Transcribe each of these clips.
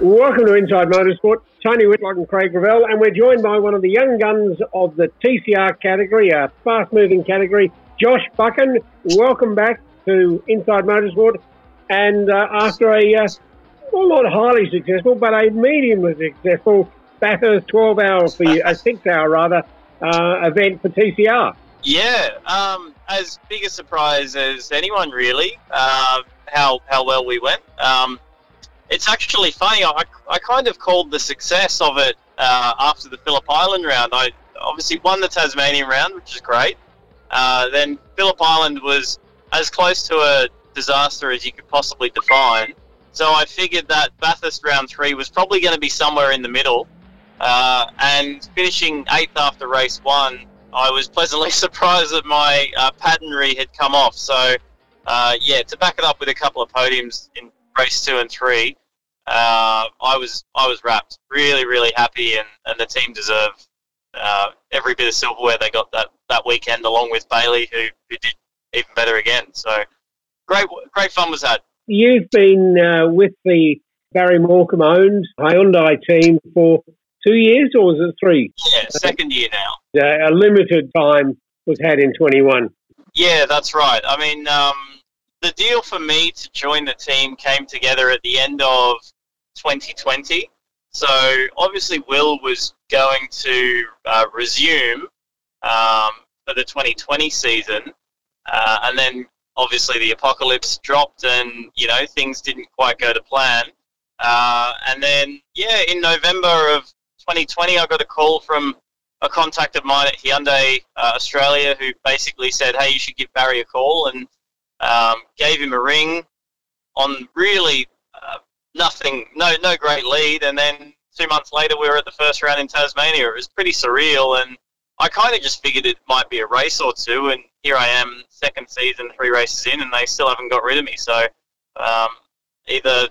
Welcome to Inside Motorsport. Tony Whitlock and Craig Gravel, and we're joined by one of the young guns of the TCR category, a fast-moving category, Josh Buchan. Welcome back to Inside Motorsport. And uh, after a, uh, well, not highly successful, but a mediumly successful Bathurst 12-hour for you, a six-hour rather, uh, event for TCR. Yeah, um, as big a surprise as anyone, really. Uh, how how well we went. Um, it's actually funny. I, I kind of called the success of it uh, after the Phillip Island round. I obviously won the Tasmanian round, which is great. Uh, then Phillip Island was as close to a disaster as you could possibly define. So I figured that Bathurst round three was probably going to be somewhere in the middle. Uh, and finishing eighth after race one, I was pleasantly surprised that my uh, patternry had come off. So, uh, yeah, to back it up with a couple of podiums in race two and three, uh, I was I was wrapped. Really, really happy, and, and the team deserve uh, every bit of silverware they got that, that weekend, along with Bailey, who, who did even better again. So great great fun was had. You've been uh, with the Barry Morcom owned Hyundai team for two years, or was it three? Yeah, second year now. Uh, a limited time was had in 21. Yeah, that's right. I mean, um, the deal for me to join the team came together at the end of 2020. So obviously, Will was going to uh, resume um, for the 2020 season, uh, and then obviously the apocalypse dropped, and you know things didn't quite go to plan. Uh, and then, yeah, in November of 2020, I got a call from a contact of mine at Hyundai uh, Australia who basically said, "Hey, you should give Barry a call," and um, gave him a ring on really uh, nothing, no, no great lead, and then two months later we were at the first round in Tasmania. It was pretty surreal, and I kind of just figured it might be a race or two, and here I am, second season, three races in, and they still haven't got rid of me. So um, either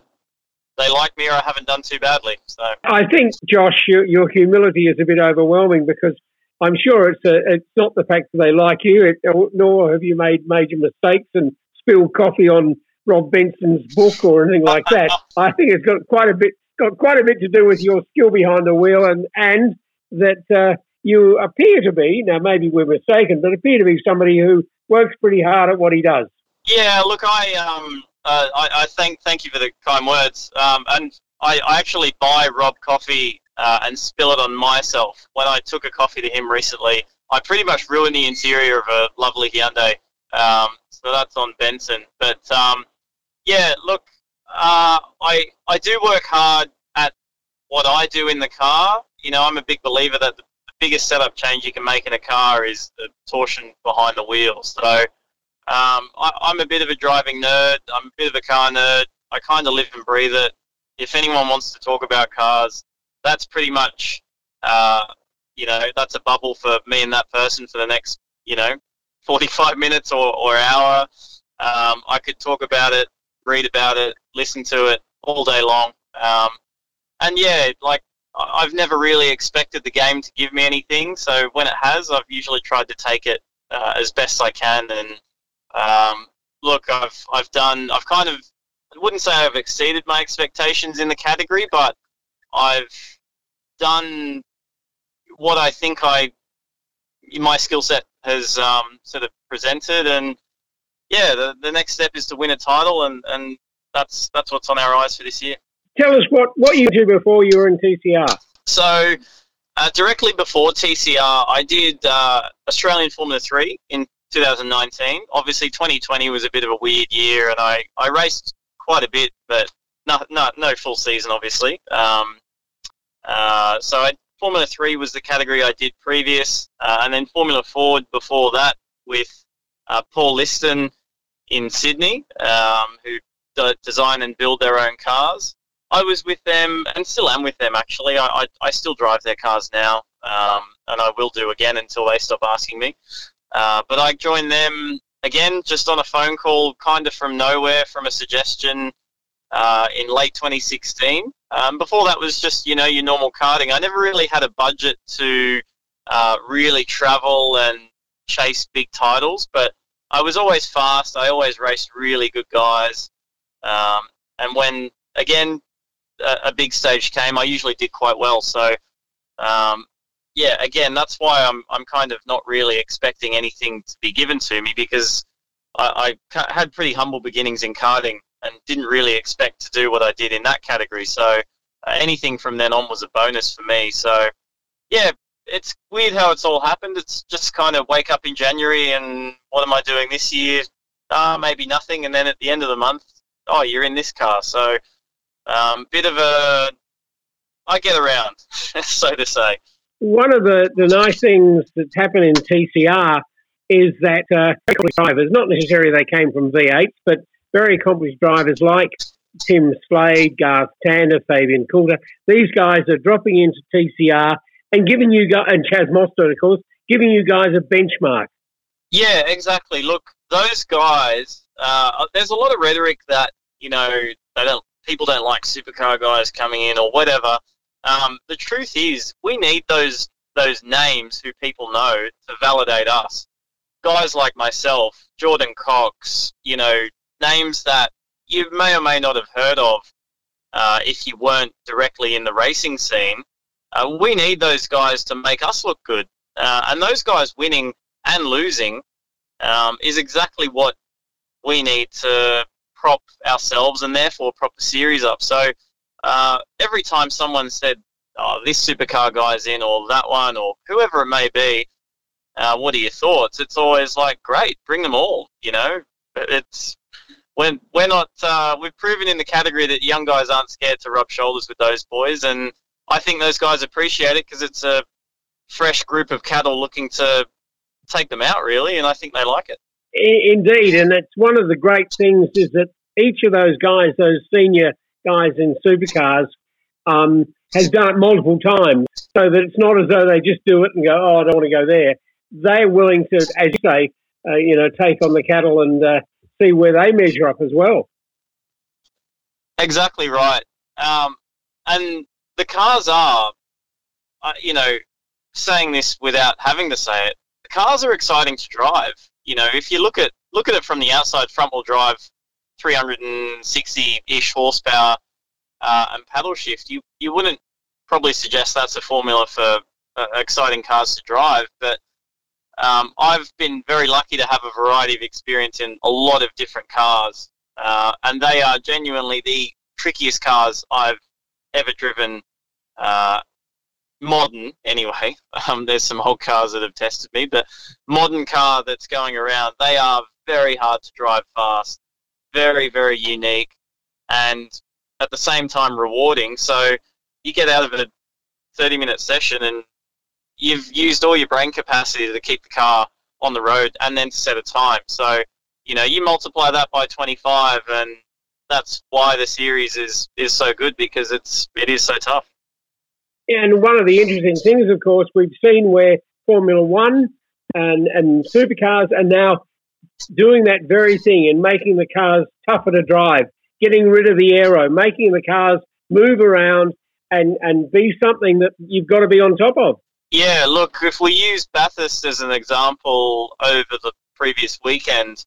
they like me or I haven't done too badly. So I think, Josh, your, your humility is a bit overwhelming because I'm sure it's a, it's not the fact that they like you, it, nor have you made major mistakes and spilled coffee on Rob Benson's book or anything like that. I think it's got quite a bit got quite a bit to do with your skill behind the wheel and and that uh, you appear to be now maybe we're mistaken, but appear to be somebody who works pretty hard at what he does. Yeah, look, I um uh, I, I thank thank you for the kind words. Um, and I, I actually buy Rob coffee uh, and spill it on myself. When I took a coffee to him recently, I pretty much ruined the interior of a lovely Hyundai. Um, so that's on Benson. But um, yeah, look, uh, I I do work hard at what I do in the car. You know, I'm a big believer that the biggest setup change you can make in a car is the torsion behind the wheels. So um, I, I'm a bit of a driving nerd. I'm a bit of a car nerd. I kind of live and breathe it. If anyone wants to talk about cars, that's pretty much, uh, you know, that's a bubble for me and that person for the next, you know, 45 minutes or, or hour. Um, I could talk about it, read about it, listen to it all day long. Um, and yeah, like I've never really expected the game to give me anything. So when it has, I've usually tried to take it uh, as best I can. And um, look, I've I've done I've kind of I wouldn't say I've exceeded my expectations in the category, but I've done what I think I my skill set has um, sort of presented, and yeah, the, the next step is to win a title, and, and that's that's what's on our eyes for this year. Tell us what what you did before you were in TCR. So. Uh, directly before TCR, I did uh, Australian Formula 3 in 2019. Obviously, 2020 was a bit of a weird year, and I, I raced quite a bit, but not no, no full season, obviously. Um, uh, so I, Formula 3 was the category I did previous, uh, and then Formula Ford before that with uh, Paul Liston in Sydney, um, who d- design and build their own cars. I was with them, and still am with them actually. I, I, I still drive their cars now, um, and I will do again until they stop asking me. Uh, but I joined them again just on a phone call, kind of from nowhere, from a suggestion uh, in late 2016. Um, before that was just you know your normal karting. I never really had a budget to uh, really travel and chase big titles, but I was always fast. I always raced really good guys. Um, and when again a, a big stage came, I usually did quite well. So, um, yeah, again, that's why I'm I'm kind of not really expecting anything to be given to me because I, I had pretty humble beginnings in karting and didn't really expect to do what I did in that category. So uh, anything from then on was a bonus for me. So yeah, it's weird how it's all happened. It's just kind of wake up in January and what am I doing this year? Uh, maybe nothing. And then at the end of the month, oh, you're in this car. So um, bit of a, I get around, so to say. One of the, the nice things that's happened in TCR is that uh, drivers, not necessarily they came from V8s, but very accomplished drivers like Tim Slade, Garth Tander, Fabian Coulthard, these guys are dropping into TCR and giving you guys, and Chaz Mostert, of course, giving you guys a benchmark. Yeah, exactly. Look, those guys, uh, there's a lot of rhetoric that, you know, they don't, people don't like supercar guys coming in or whatever. Um, the truth is, we need those those names who people know to validate us. Guys like myself, Jordan Cox, you know, names that you may or may not have heard of uh, if you weren't directly in the racing scene. Uh, we need those guys to make us look good. Uh, and those guys winning and losing um, is exactly what we need to prop ourselves and therefore prop the series up. So uh, every time someone said, oh, this supercar guy's in, or that one, or whoever it may be, uh, what are your thoughts? It's always like, great, bring them all. You know, it's when we're not. Uh, we've proven in the category that young guys aren't scared to rub shoulders with those boys, and I think those guys appreciate it because it's a fresh group of cattle looking to take them out, really, and I think they like it. Indeed, and it's one of the great things is that each of those guys, those senior guys in supercars, um, has done it multiple times, so that it's not as though they just do it and go, "Oh, I don't want to go there." They're willing to, as you say, uh, you know, take on the cattle and uh, see where they measure up as well. Exactly right. Um, and the cars are, uh, you know, saying this without having to say it. The cars are exciting to drive. You know, if you look at look at it from the outside, front wheel drive, 360 ish horsepower uh, and paddle shift, you you wouldn't probably suggest that's a formula for uh, exciting cars to drive. But um, I've been very lucky to have a variety of experience in a lot of different cars, uh, and they are genuinely the trickiest cars I've ever driven uh, modern anyway. Um, there's some old cars that have tested me, but modern car that's going around, they are very hard to drive fast, very, very unique, and at the same time rewarding. So you get out of a 30 minute session and you've used all your brain capacity to keep the car on the road and then to set a time. So, you know, you multiply that by 25 and that's why the series is is so good because it's it is so tough. And one of the interesting things, of course, we've seen where Formula One and and supercars are now doing that very thing and making the cars tougher to drive, getting rid of the aero, making the cars move around and and be something that you've got to be on top of. Yeah, look, if we use Bathurst as an example over the previous weekend,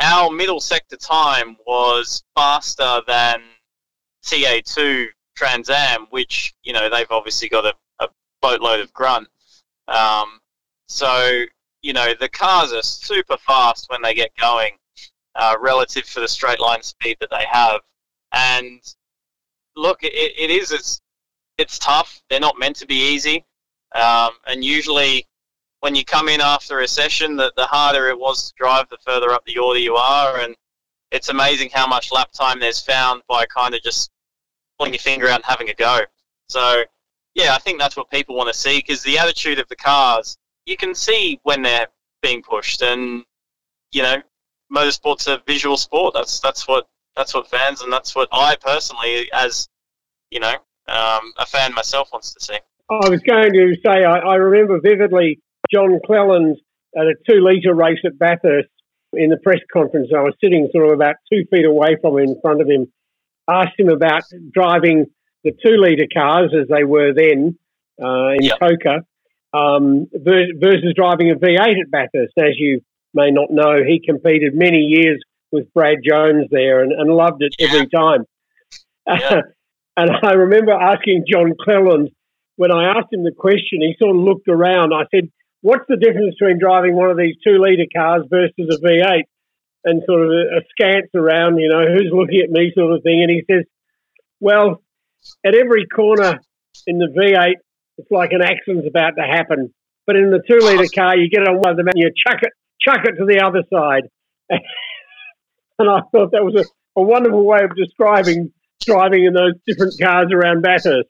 our middle sector time was faster than TA2 Trans Am, which, you know, they've obviously got a, a boatload of grunt. Um, so, you know, the cars are super fast when they get going uh, relative to the straight line speed that they have. And look, it, it is, it's, it's tough. They're not meant to be easy. Um, and usually when you come in after a session, the, the harder it was to drive, the further up the order you are. And it's amazing how much lap time there's found by kind of just pulling your finger out and having a go. So, yeah, I think that's what people want to see because the attitude of the cars, you can see when they're being pushed. And, you know, motorsport's a visual sport. That's, that's what that's what fans and that's what I personally, as, you know, um, a fan myself, wants to see. I was going to say, I, I remember vividly John Cleland at a two litre race at Bathurst in the press conference. I was sitting sort of about two feet away from him, in front of him, asked him about driving the two litre cars as they were then uh, in yep. TOCA um, versus driving a V8 at Bathurst. As you may not know, he competed many years with Brad Jones there and, and loved it every time. Yeah. And I remember asking John Cleland when I asked him the question, he sort of looked around. I said, What's the difference between driving one of these two litre cars versus a V8? And sort of a, around, you know, who's looking at me sort of thing. And he says, Well, at every corner in the V8, it's like an accident's about to happen. But in the two litre car, you get on one of them and you chuck it, chuck it to the other side. and I thought that was a, a wonderful way of describing driving in those different cars around Bathurst.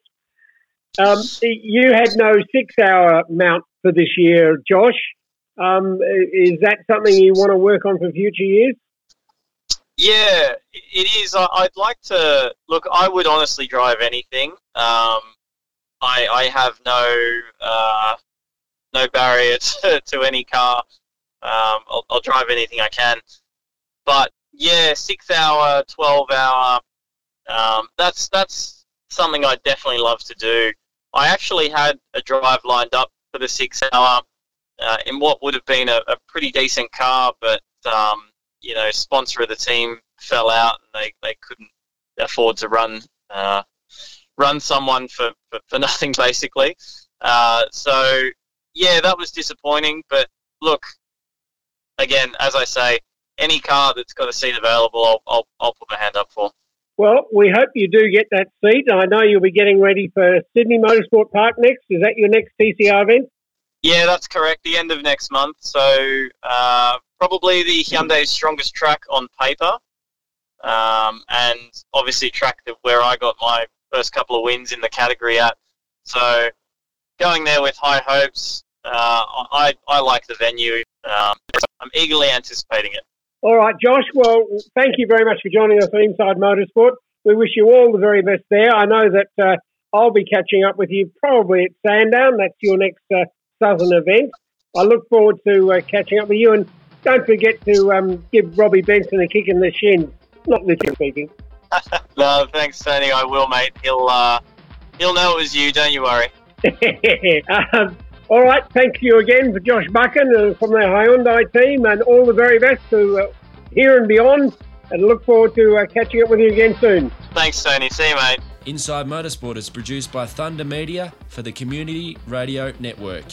Um, you had no six-hour mount for this year, Josh. Um, is that something you want to work on for future years? Yeah, it is. I'd like to look. I would honestly drive anything. Um, I, I have no uh, no barrier to, to any car. Um, I'll, I'll, drive anything I can. But yeah, six hour, twelve hour. Um, that's that's something I definitely love to do. I actually had a drive lined up for the six hour uh, in what would have been a, a pretty decent car, but um, you know, sponsor of the team fell out and they, they couldn't afford to run uh, run someone for, for, for nothing basically. Uh, so yeah, that was disappointing. But look, again, as I say, any car that's got a seat available, I'll, I'll, I'll put my hand up for. Well, we hope you do get that seat. I know you'll be getting ready for Sydney Motorsport Park next. Is that your next TCR event? Yeah, that's correct. The end of next month. So uh, probably the Hyundai's strongest track on paper, um, and obviously track that where I got my first couple of wins in the category at. So going there with high hopes. Uh, I I like the venue. Um, I'm eagerly anticipating it. All right, Josh. Well, thank you very much for joining us on Inside Motorsport. We wish you all the very best there. I know that uh, I'll be catching up with you probably at Sandown. That's your next uh, Southern event. I look forward to uh, catching up with you. And don't forget to um, give Robbie Benson a kick in the shin. Not literally speaking. no, thanks, Tony. I will, mate. He'll uh, he'll know it was you. Don't you worry. um, all right, thank you again for Josh Buchan uh, from the Hyundai team, and all the very best to uh, here and beyond. And look forward to uh, catching up with you again soon. Thanks, Tony. See you, mate. Inside Motorsport is produced by Thunder Media for the Community Radio Network.